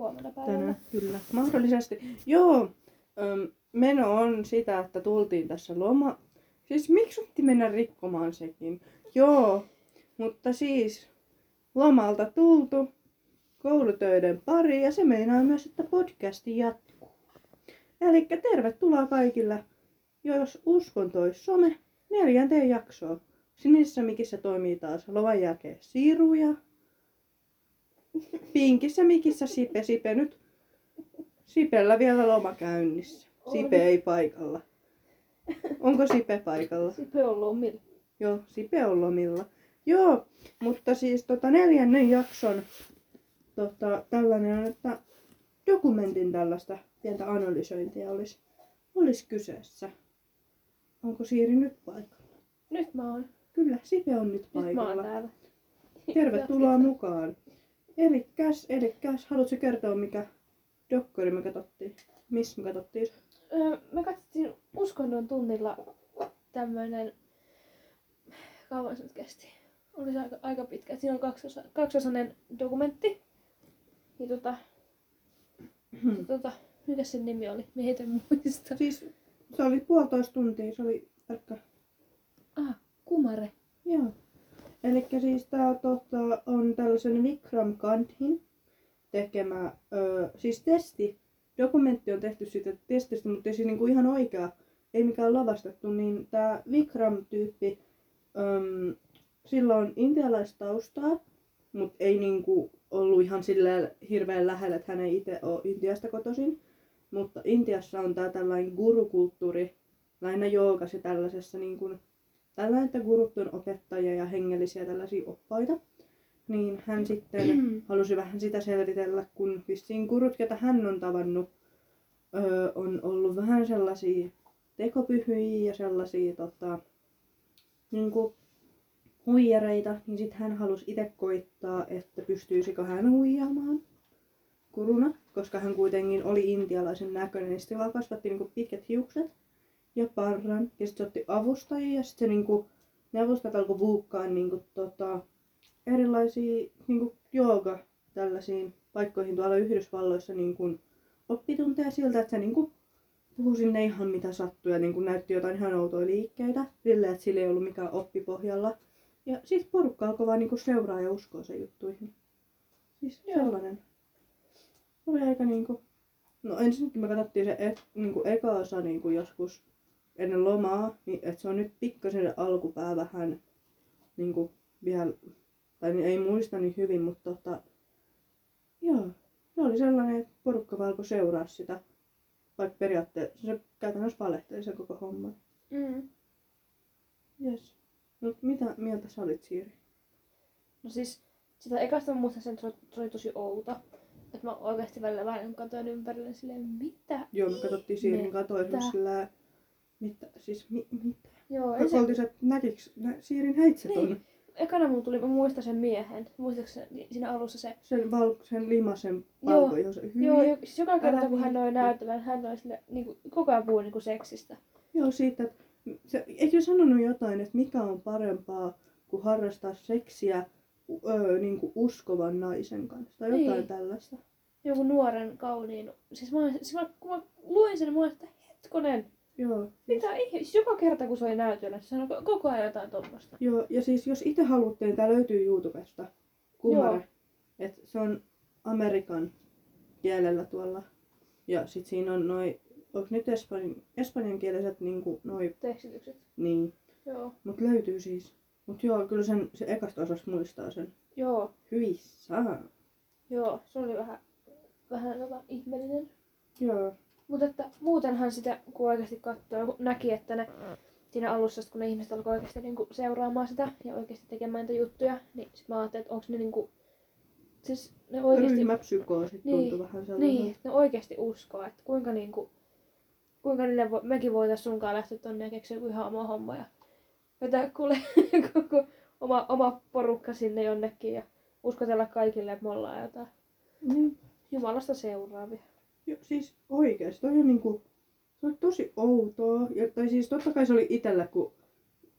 huomenna päivällä. Tänään, kyllä. Mahdollisesti. Joo, öm, meno on sitä, että tultiin tässä loma... Siis miksi piti mennä rikkomaan sekin? Joo, mutta siis lomalta tultu koulutöiden pari ja se meinaa myös, että podcasti jatkuu. Eli tervetuloa kaikille, jos uskon toi some, neljänteen jaksoon. Sinisessä mikissä toimii taas lovan jälkeen siiruja. Pinkissä mikissä Sipe, Sipe nyt. Sipellä vielä loma käynnissä. Sipe ei paikalla. Onko Sipe paikalla? Sipe on lomilla. Joo, Sipe on lomilla. Joo, mutta siis tota neljännen jakson tota, tällainen on, että dokumentin tällaista pientä analysointia olisi, olisi kyseessä. Onko Siiri nyt paikalla? Nyt mä oon. Kyllä, Sipe on nyt Nyt mä oon paikalla. täällä. Tervetuloa mukaan. Elikkäs, elikkäs, haluatko kertoa mikä dokkari me katsottiin? Missä me katsottiin? Öö, me katsottiin uskonnon tunnilla tämmöinen, kauan se nyt kesti? Oli se aika, aika pitkä. Siinä on kaksosa, kaksosainen dokumentti. Ja tota, Hmm. tota, mikä sen nimi oli? Mihin en muista. Siis se oli puolitoista tuntia, se oli tarkka. Ah, Kumare. Joo. Eli siis tää tota, on tällaisen Vikram Kandhin tekemä, ö, siis testi. Dokumentti on tehty siitä testistä, mutta siis niinku ihan oikea, ei mikään lavastettu, niin tämä Vikram-tyyppi, sillä on intialaistaustaa, mutta ei niinku ollut ihan silleen hirveän lähellä, että hän ei itse ole Intiasta kotoisin. Mutta Intiassa on tää tällainen gurukulttuuri, lähinnä joogas ja tällaisessa niin kuin, tällainen, että gurut on opettajia ja hengellisiä tällaisia oppaita. Niin hän sitten halusi vähän sitä selvitellä, kun vissiin gurut, ketä hän on tavannut, öö, on ollut vähän sellaisia tekopyhyjiä ja sellaisia tota, niin kuin huijareita, niin sitten hän halusi itse koittaa, että pystyisikö hän huijaamaan kuruna, koska hän kuitenkin oli intialaisen näköinen, niin sitten vaan kasvatti niinku pitkät hiukset ja parran, ja sitten se otti avustajia, ja sitten se niinku, ne avustajat alkoi buukkaa niinku, tota, erilaisia niinku, jooga tällaisiin paikkoihin tuolla Yhdysvalloissa niinku, oppitunteja siltä, että se niinku, puhui sinne ihan mitä sattui ja niinku, näytti jotain ihan outoja liikkeitä, silleen, että sillä ei ollut mikään oppipohjalla. Ja sitten porukka alkoi vaan niinku seuraa ja uskoa sen juttuihin. Siis Joo. sellainen. Oli aika niinku... No ensinnäkin me katsottiin se et, niinku eka osa niinku joskus ennen lomaa, niin että se on nyt pikkasen se alkupää vähän niinku vielä, tai niin ei muista niin hyvin, mutta tota, joo, se oli sellainen, että porukka vaan alkoi seuraa sitä, vaikka periaatteessa se käytännössä valehteli sen koko homman. Mm. Yes. No mitä mieltä sä olit Siiri? No siis, sitä ekasta muistan sen, että se oli- se tosi outo. Että mä oikeasti välillä vähän katsoin ympärille silleen, mitä? Joo, me katsottiin Siirin Mitä? katoin sillä, mitä, siis mi, mitä? Joo, Me ensin, oltiin, että näkiks nä, Siirin heitset on Niin. ekana mulla tuli, mä muistan sen miehen. Muistatko se, siinä alussa se? sen, val, sen limasen Joo. palko, se hyvin. Joo, jo, siis joka kerta kun hän oli viitti. näyttävä, hän oli sille, niin kuin, koko ajan puhui niin kuin seksistä. Joo, siitä, että se, eikö sanonut jotain, että mikä on parempaa kuin harrastaa seksiä öö, niin kuin uskovan naisen kanssa tai jotain Niin. tällaista. Joku nuoren kauniin. Siis mä, siis mä, kun mä luin sen, mä olin, että hetkonen, Joo. mitä ihme, siis joka kerta kun se oli näytöllä, se sanoi ko- koko ajan jotain tuommoista. Joo, ja siis jos itse haluatte, niin tää löytyy YouTubesta. Kumare. Et se on Amerikan kielellä tuolla. Ja sit siinä on noi, onks nyt espanjan, espanjankieliset niinku noi, Tekstitykset. niin. Joo. Mut löytyy siis. Mut joo, kyllä sen, se ekasta osasta muistaa sen. Joo. Hyvissään. Joo, se oli vähän, vähän tota, ihmeellinen. Joo. Mutta että muutenhan sitä, kun oikeasti katsoi, näki, että ne siinä alussa, kun ne ihmiset alkoi oikeasti niinku seuraamaan sitä ja oikeasti tekemään niitä juttuja, niin sit mä ajattelin, että onko ne niinku, siis ne oikeasti, Ryhmäpsykoosit Niin, tuntui vähän sellainen. niin, ne oikeasti uskoo, että kuinka niinku, kuinka niille vo, mekin voitais sunkaan lähteä tonne ja keksiä joku ihan oma homma ja vetää kuule koko oma, oma porukka sinne jonnekin ja uskotella kaikille, että me ollaan jotain Niin. Jumalasta seuraavia. Siis oikeesti, toi on niinku, se on tosi outoa. Ja, tai siis totta kai se oli itellä, kun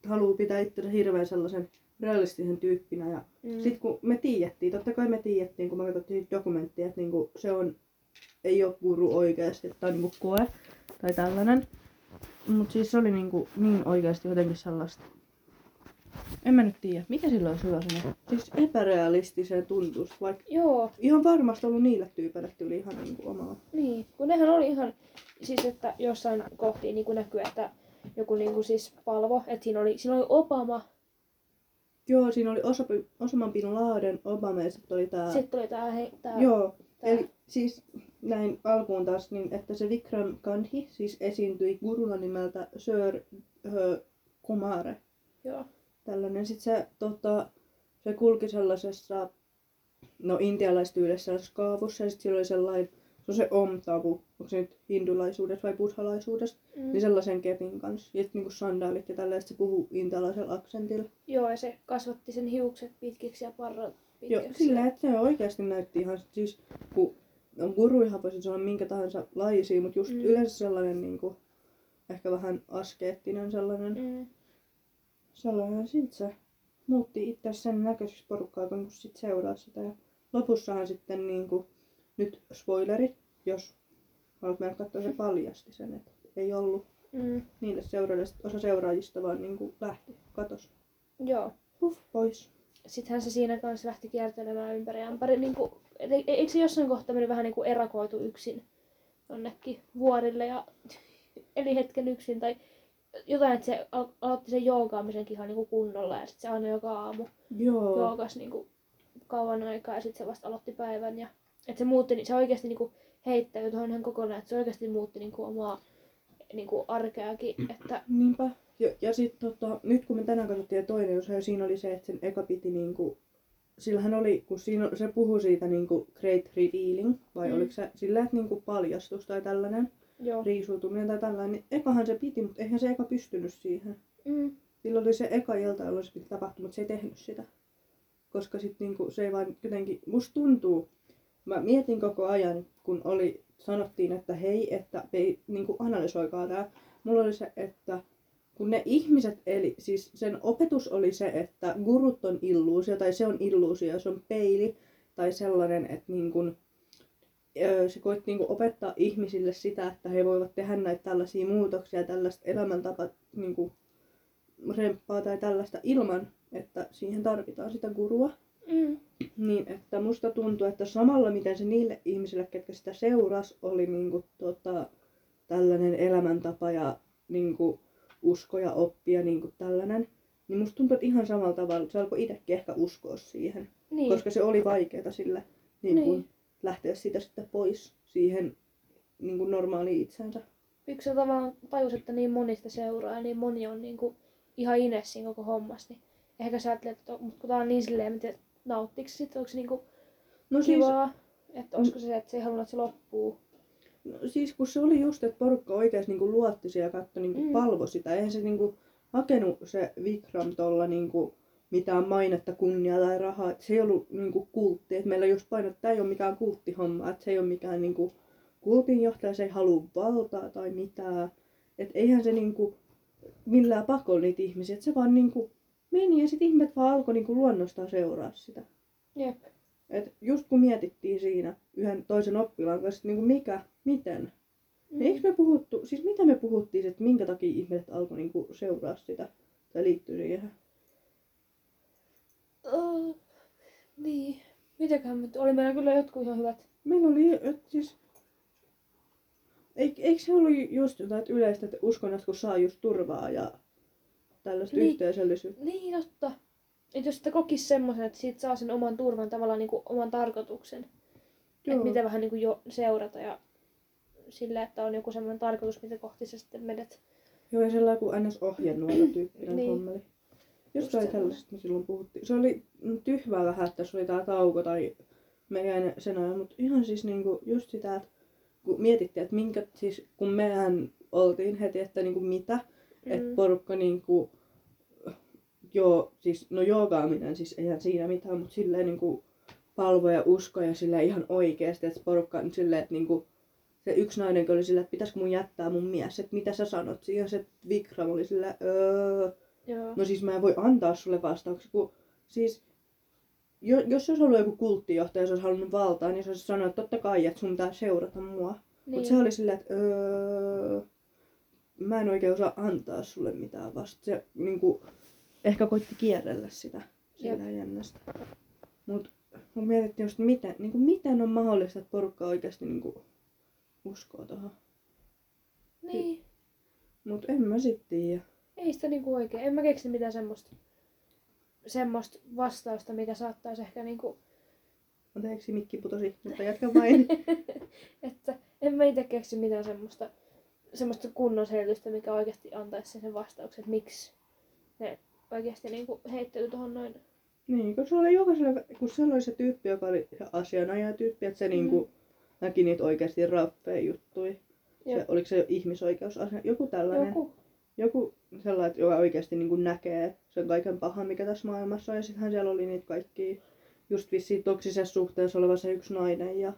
haluaa pitää itsensä hirveän sellaisen realistisen tyyppinä. Ja Mm. sitten kun me tiedettiin, totta kai me tiedettiin, kun me katsottiin dokumenttia, että niinku se on, ei ole guru oikeasti, että on niinku koe tai tällainen. Mutta siis se oli niinku niin oikeasti jotenkin sellaista. En mä nyt tiedä, mikä sillä olisi hyvä sana. Siis epärealistiseen tuntuu, vaikka Joo, ihan varmasti ollut niille tyypeille tuli ihan niinku omaa. niin. Kun nehän oli ihan, siis että jossain kohtiin niin näkyy, että joku niin kuin siis palvo, että siinä oli, siinä oli Obama, Joo, siinä oli Osama, Osama Bin Laden, Obama ja sitten oli tää... sitten oli tää, hei, tää, Joo, tää eli siis näin alkuun taas, niin että se Vikram Gandhi siis esiintyi guruna nimeltä Sir ö, Kumare. joo. Tällainen. Sitten se, tota, se kulki sellaisessa, no intialaistyydessä sellaisessa kaavussa ja sitten siellä oli sellainen, se on se om-tavu, onko se nyt hindulaisuudessa vai buddhalaisuudessa, Mm. niin sellaisen kepin kanssa. Ja sitten niinku sandaalit ja tällaista se puhuu intialaisella aksentilla. Joo, ja se kasvatti sen hiukset pitkiksi ja parrat Joo, pitkiksi. sillä että se oikeasti näytti ihan, siis kun no, guruihan voisi olla minkä tahansa laisia, mutta just Mm. yleensä sellainen niin kuin, ehkä vähän askeettinen sellainen. Mm. Sellainen. Sitten se muutti itse sen näköiseksi porukkaa, kun sit seuraa sitä. Ja lopussahan sitten niin kuin, nyt spoileri, jos haluat mennä katsoa, se paljasti sen, että ei ollut Mm. niille seuraajille, osa seuraajista vaan niin kuin lähti, katos. Joo. Huff, pois. Sittenhän se siinä kanssa lähti kiertelemään ympäri ämpäri. Niin kuin, eikö se jossain kohtaa mennyt vähän niin kuin erakoitu yksin jonnekin vuorille ja eli hetken yksin tai jotain, että se al- aloitti sen joogaamisenkin ihan niin kuin kunnolla ja sitten se aina joka aamu Joo. joogas niin kuin kauan aikaa ja sitten se vasta aloitti päivän. Ja, että se muutti, niin se oikeasti niin kuin heittäytyi tuohon ihan kokonaan, että se oikeasti muutti niin kuin omaa niin kuin arkeakin, että Niinpä. Ja, ja sitten tota, nyt kun me tänään katsottiin toinen osa, siinä oli se, että sen eka piti niinku, sillähän oli, kun siinä, se puhui siitä niinku great revealing, vai Mm. oliko se sillä, että niinku paljastus tai tällainen, joo. riisuutuminen tai tällainen, niin ekahan se piti, mutta eihän se eka pystynyt siihen. Mm, Sillä oli se eka ilta, jolloin se piti tapahtua, mutta se ei tehnyt sitä. Koska sitten niinku, se ei vaan jotenkin, musta tuntuu, mä mietin koko ajan, kun oli, sanottiin, että hei, että ei, niinku analysoikaa tää. Mulla oli se, että kun ne ihmiset, eli siis sen opetus oli se, että gurut on illuusio, tai se on illuusio, se on peili, tai sellainen, että niin kun, se koitti niin opettaa ihmisille sitä, että he voivat tehdä näitä tällaisia muutoksia, tällaista elämäntapa niin remppaa tai tällaista ilman, että siihen tarvitaan sitä gurua. mm, Niin, että musta tuntuu, että samalla miten se niille ihmisille, ketkä sitä seuras, oli niinku, tota, tällainen elämäntapa ja niinku, usko ja oppia niinku tällainen, niin musta tuntuu, että ihan samalla tavalla se alkoi itsekin ehkä uskoa siihen, niin. koska se oli vaikeaa sille niin Niin. Lähteä siitä sitten pois siihen niin kuin normaaliin itsensä. yksi se tavallaan tajus, että niin monista seuraa ja niin moni on niinku ihan ines siinä koko hommassa, niin ehkä sä ajattelet, että mutta kun tää on niin silleen, en tiedä, nauttiiko sitten, onko se niinku No siis, kivaa, että olisiko se, että se ei halunnut, että se loppuu. no siis kun se oli just, että porukka oikeasti niin luotti sitä ja katsoi, niin Mm. mm. palvo sitä. Eihän se niin kuin, hakenut se Vikram tuolla niin kuin, mitään mainetta, kunniaa tai rahaa. Et se ei ollut niin kuin, kultti. Et meillä just paino, että tämä ei ole mikään kulttihomma. Että se ei ole mikään niin kuin, kultinjohtaja, se ei halua valtaa tai mitään. Et eihän se niin kuin, millään pakolla niitä ihmisiä. Et se vaan niin kuin, meni ja sitten ihmiset vaan alkoi niin kuin, luonnostaan seuraa sitä. Jep. Et just kun mietittiin siinä yhden toisen oppilaan kanssa, että niinku mikä, miten. Mm. Mm. Eikö me puhuttu, siis mitä me puhuttiin, että minkä takia ihmiset alkoi niinku seuraa sitä tai liittyy siihen? Niin. Mitäköhän, mutta oli meillä kyllä jotkut ihan hyvät. Meillä oli, että siis... Eik, eikö se ollut just jotain että yleistä, että uskonnot kun saa just turvaa ja tällaista Niin. yhteisöllisyyttä? Niin, totta. Että jos sitä kokisi semmoisen, että siitä saa sen oman turvan tavallaan niin kuin oman tarkoituksen. Että miten vähän niin kuin jo seurata ja sillä, että on joku semmoinen tarkoitus, mitä kohti sä sitten menet. Joo, ja sellainen kuin ns. ohjenuora tyyppinen niin. hommeli. Just Jostain tällaisesta me silloin puhuttiin. Se oli tyhmää vähän, että se oli tää tauko tai meidän sen ajan, mutta ihan siis niinku just sitä, että kun mietittiin, että minkä, siis kun mehän oltiin heti, että niinku mitä, mm. että porukka niinku, joo, siis no joogaaminen, siis eihän siinä mitään, mutta silleen niinku palvo ja usko ja sille ihan oikeasti, että porukka on silleen, että niinku, se yksi nainen oli silleen, että pitäisikö mun jättää mun mies, että mitä sä sanot siihen, se Vikram oli silleen, öö, Joo. No siis mä en voi antaa sulle vastauksia, kun siis jo, jos se olisi ollut joku kulttijohtaja, se olisi halunnut valtaa, niin se olisi sanonut, että totta kai, että sun pitää seurata mua. Niin. Mutta se oli silleen, että öö, mä en oikein osaa antaa sulle mitään vasta. Se niinku, ehkä koitti kierrellä sitä sillä jännästä. Mut mun mietittiin just, miten, niinku, miten on mahdollista, että porukka oikeasti niinku, uskoo tuohon. Niin. Mut en mä sit tiedä. Ei sitä niinku oikein. En mä keksi mitään semmoista, semmoista vastausta, mikä saattaisi ehkä niinku, Anteeksi, mikki putosi, mutta jatka vain. että en mä itse keksi mitään semmoista, semmoista kunnon selitystä, mikä oikeasti antaisi sen vastauksen, että miksi ne oikeasti niinku heittely tuohon noin. Niin, kun se oli jokaiselle, kun se oli se tyyppi, joka oli se asianajaja-tyyppi, että se mm. niinku näki niitä oikeasti rappeen juttuja. Se, oliko se jo ihmisoikeusasia, joku tällainen. Joku. Joku sellainen, joka oikeasti niinku näkee sen kaiken pahan, mikä tässä maailmassa on. Ja sittenhän siellä oli niitä kaikkia just vissiin toksisessa suhteessa oleva se yksi nainen ja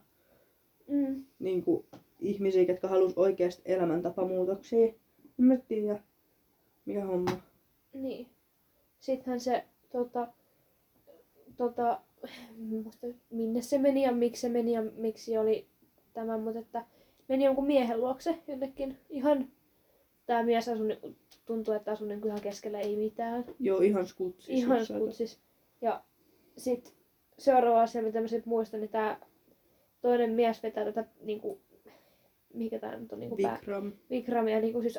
Mm. niinku, ihmisiä, jotka halusi oikeasti elämäntapamuutoksia. En mä tiedä, mikä homma. Niin. Sittenhän se tota, tota, muista, minne se meni ja miksi se meni ja miksi oli tämä, mutta että meni jonkun miehen luokse jonnekin ihan, tämä mies asui, ni- tuntuu, että asui niin ihan keskellä ei mitään. Joo, ihan skutsis. ihan skutsis. Ja sitten seuraava asia, mitä mä sit muistan, niin tämä toinen mies vetää tätä niinku, mikä tää nyt on niinku pää, Vikram. Vikramia niinku siis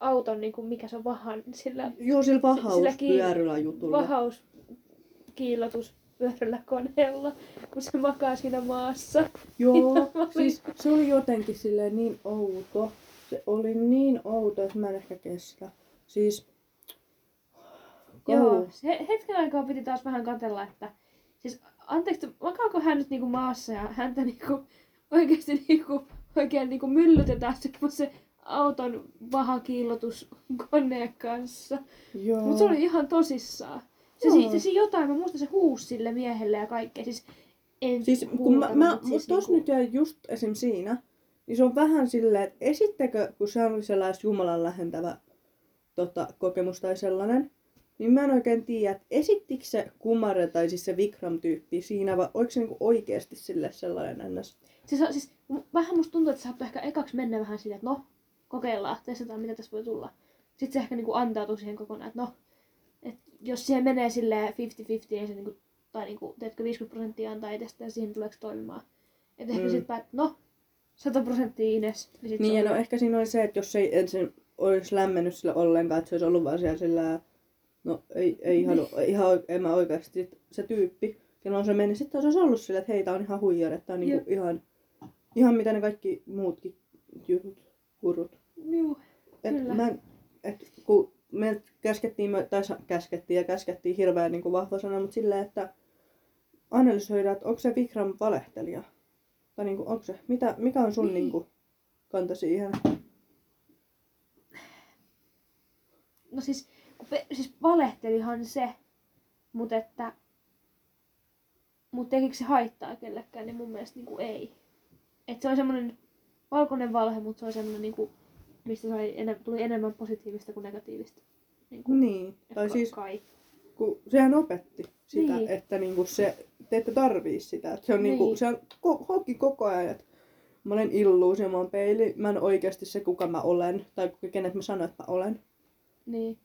auton niinku, mikä se on vahan, sillä Joo, sillä vahauspyöryllä jutulla. vahaus kiillotus pyörällä koneella, kun se makaa siinä maassa. Joo, siis se oli jotenkin silleen niin outo. Se oli niin outo, että mä en ehkä kestä. Siis... Joo, Joo. se hetken aikaa piti taas vähän katella, että siis anteeksi, makaako hän nyt niinku maassa ja häntä niinku oikeasti niinku, oikein niinku myllytetään se, se auton vahakiillotus koneen kanssa. Joo. Mutta se oli ihan tosissaan. Se, Joo. se, se jotain, mä muistan se huusi sille miehelle ja kaikkea. Siis, en Siis kun mä, mä mut mut siis tos niinku- nyt jäi just esim. siinä, niin se on vähän silleen, että esittekö, kun se oli sellainen Jumalan lähentävä tota, kokemus tai sellainen, niin mä en oikein tiedä, että esittikö se Kumare tai siis se Vikram-tyyppi siinä, vai oliko se niinku oikeasti sille sellainen ns. Siis, siis vähän musta tuntuu, että saattoi ehkä ekaksi mennä vähän silleen, että no, kokeillaan, testataan mitä tässä voi tulla. Sitten se ehkä niinku antautui siihen kokonaan, että no, et jos siihen menee silleen 50-50, ei se niinku, tai niinku, teetkö 50 prosenttia antaa edestä ja siihen tuleeko toimimaan. Että ehkä Mm. mm. sitten päät, no, 100 prosenttia Ines. Niin, sit Niin, ja no ehkä siinä oli se, että jos ei ensin olisi lämmennyt sillä ollenkaan, että se olisi ollut vaan siellä sillä, no ei, ei ihan, ihan oike- en mä oikeasti se tyyppi, kenellä se meni, sitten se olisi ollut sillä, että hei, tää on ihan huijari, että tää on niinku ihan, ihan mitä ne kaikki muutkin jutut, hurut. Juu, Et Kyllä. mä, et, kun me käskettiin, tai käskettiin ja käskettiin hirveän niin kuin vahva sana, mutta silleen, että analysoida, että onko se Vikram valehtelija? Tai niin kuin, onko se, mitä, mikä on sun Niin. niin. Niin kanta siihen? No siis, siis valehtelihan se, mutta että... Mutta tekikö se haittaa kellekään, niin mun mielestä niinku ei. Et se on semmonen valkoinen valhe, mutta se on semmonen niinku, mistä sai enem- tuli enemmän positiivista kuin negatiivista. Niinku, Niin, tai ka- siis kai. kun sehän opetti sitä, Niin. että niinku se, te ette tarvii sitä. Että se on, niinku, Niin. se on ko- hoki koko ajan, että mä olen illuusio, mä oon peili, mä en oikeasti se kuka mä olen, tai kenet mä sanon, että mä olen. Niin.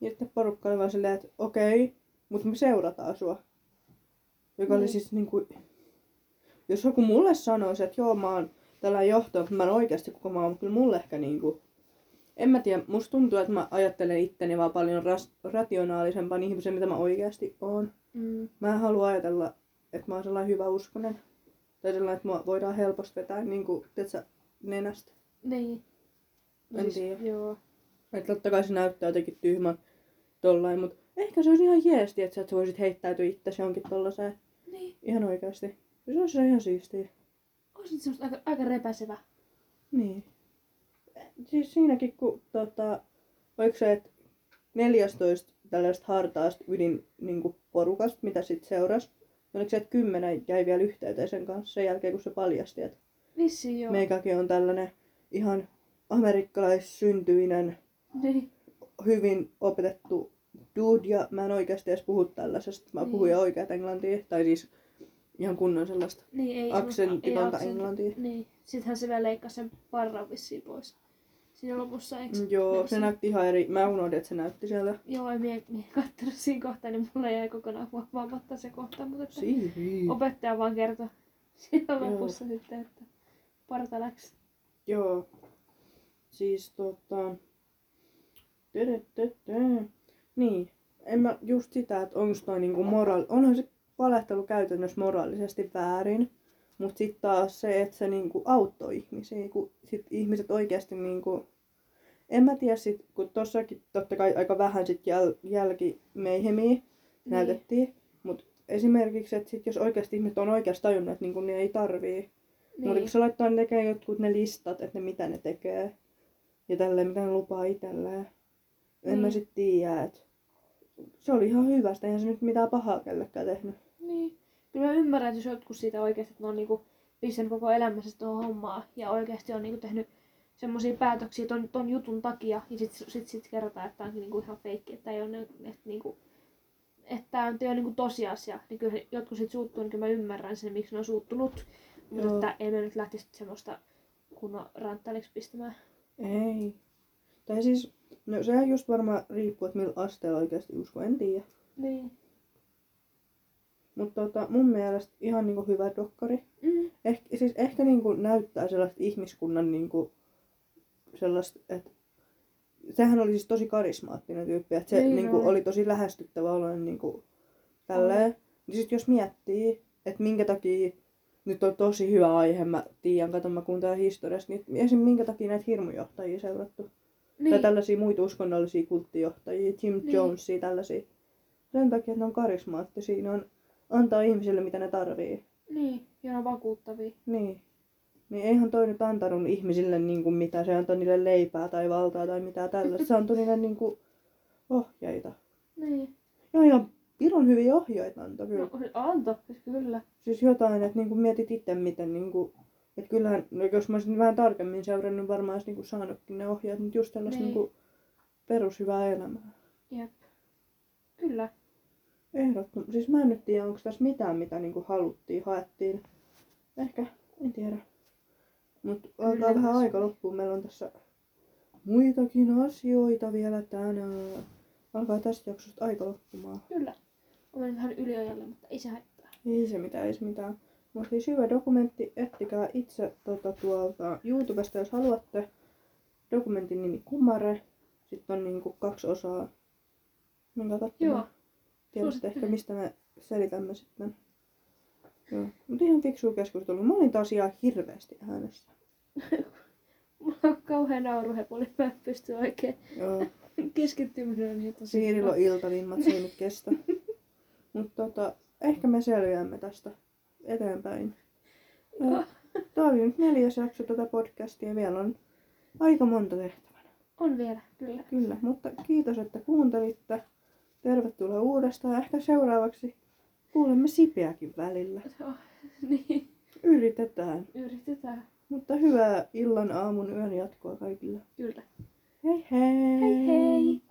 Ja sitten porukka oli vaan silleen, että okei, mutta me seurataan sua. Joka oli Niin. siis niinku... Jos joku mulle sanoisi, että joo, mä oon tällä mutta mä en oikeasti kuka mä oon, kyllä mulle ehkä niinku... En mä tiedä, musta tuntuu, että mä ajattelen itteni vaan paljon ras- rationaalisempaan ihmisen, mitä mä oikeasti oon. Mm. Mä en halua ajatella, että mä oon sellainen hyvä uskonen. Tai sellainen, että mua voidaan helposti vetää niinku, tiedätkö, nenästä. Niin. No En siis, tiedä. Joo. Että totta kai se näyttää jotenkin tyhmän tollain, mutta ehkä se olisi ihan jeesti, että sä voisit heittäytyä itsesi jonkin tollaseen. Niin. Ihan oikeasti. Se olisi ihan siistiä. Olisi semmoista aika, aika repäsevä. Niin. Siis siinäkin, kun tota, oliko se, että 14 tällaista hartaasta ydin niin porukasta, mitä sitten seurasi, niin oliko se, että kymmenen jäi vielä yhteyteen sen kanssa sen jälkeen, kun se paljasti, että Vissiin joo. meikäkin on tällainen ihan amerikkalaissyntyinen Niin. hyvin opetettu dude ja mä en oikeasti edes puhu tällaisesta. Mä Niin. puhun ihan oikeat englantia, tai siis ihan kunnon sellaista Niin, ei aksentitonta ei englantia. Niin. Sittenhän se vielä leikkasi sen parran vissiin pois. Siinä lopussa, eikö? Mm, Joo, Mennä se sen- näytti ihan eri. Mä unohdin, että se näytti siellä. Joo, en mie, mie kattonut siinä kohtaa, niin mulla jäi kokonaan huomaamatta se kohta, mutta että Siiri. opettaja vaan kertoi siinä Joo. lopussa sitten, että parta läks. Joo. Siis tota... Niin. En mä just sitä, että onko toi niinku moraali... Onhan se valehtelu käytännössä moraalisesti väärin. Mut sit taas se, että se niinku auttoi ihmisiä, kun sit ihmiset oikeasti niinku... En mä tiedä sit, kun tossakin totta kai aika vähän sit jäl- jälkimeihemiä Niin. näytettiin. Mut esimerkiksi, että sit jos oikeasti ihmiset on oikeasti tajunnut, että niinku ne ei tarvii niin. Mutta kun se laittaa ne tekee jotkut ne listat, että ne mitä ne tekee. Ja tälleen, mitä ne lupaa itselleen. En mä Niin. sit tiedä, että se oli ihan hyvästä. Eihän se nyt mitään pahaa kellekään tehnyt. Niin. Kyllä mä ymmärrän, että jos jotkut siitä oikeasti, että ne on niinku pistänyt koko elämänsä tuohon hommaan ja oikeasti on niinku tehnyt semmoisia päätöksiä ton, ton jutun takia ja sit, sit, sit kerrotaan, että tämä onkin niinku ihan feikki, että ei ole, ne- että niinku, että tämä ole niinku tosiasia, niin kyllä jotkut sit suuttuu, niin kyllä mä ymmärrän sen, miksi ne on suuttunut. Mutta Joo. että ei me nyt lähtisi semmoista kunnon ranttaliksi pistämään. Ei. Tai siis, no sehän just varmaan riippuu, että millä asteella oikeasti usko, en tiedä. Niin. Mutta tota, mun mielestä ihan niinku hyvä dokkari. Mm. Eh, siis ehkä niinku näyttää sellaista ihmiskunnan niinku sellaista, että sehän oli siis tosi karismaattinen tyyppi, että se Niin niinku oli. oli tosi lähestyttävä oloinen niinku tälleen. Niin sit jos miettii, että minkä takia nyt on tosi hyvä aihe, mä tiedän, katon mä kuuntelen historiasta, niin esim. minkä takia näitä hirmujohtajia seurattu. Niin. Tai tällaisia muita uskonnollisia kulttijohtajia, Jim niin. Jonesia, tällaisia. Sen takia, että ne on karismaattisia, ne on antaa ihmisille mitä ne tarvii. niin. Ja ne on vakuuttavia. Niin. Niin eihän toi nyt antanut ihmisille niin kuin mitä, se antoi niille leipää tai valtaa tai mitään tällaista. Se antoi niille niin kuin ohjeita. Niin. Ja ihan pirun hyviä ohjeita antoi kyllä. No, anto, siis kyllä. Siis jotain, että niin kuin mietit itse miten niin kuin, että kyllähän, no jos mä olisin vähän tarkemmin seurannut, niin varmaan olisi niin kuin saanutkin ne ohjeet, mutta just tällaista Niin. niin. niin perushyvää elämää. Jep. Kyllä. Ehdottomasti. Siis mä en nyt tiedä, onko tässä mitään, mitä niinku haluttiin, haettiin. Ehkä, en tiedä. Mutta alkaa vähän aika loppuun. Meillä on tässä muitakin asioita vielä tänään. Alkaa tästä jaksosta aika loppumaan. Kyllä. Olen vähän yliajalle, mutta ei se haittaa. Ei se mitään, ei se mitään. Mutta siis hyvä dokumentti. Ettikää itse tota, tuolta YouTubesta, jos haluatte. Dokumentin nimi Kumare. Sitten on niinku kaksi osaa. Minkä Joo. Tiedätte ehkä, mistä me selitämme sitten. Joo. Mutta ihan fiksu keskustelu. Mä olin taas ihan hirveästi äänessä. Mulla on kauhean nauruhepuli, mä en pysty oikein Joo. keskittymään niin tosi. Siirilo iltavimmat se ei nyt kestä. Mutta tota, ehkä me selviämme tästä eteenpäin. Joo. Tämä oli nyt neljäs jakso tätä podcastia ja vielä on aika monta tehtävänä. On vielä, kyllä. Kyllä, mutta kiitos, että kuuntelitte. Tervetuloa uudestaan ehkä seuraavaksi kuulemme Sipeäkin välillä. Joo. Niin, Yritetään. yritetään. Mutta hyvää illan, aamun, yön jatkoa kaikille. Kyllä. Hei hei! Hei hei!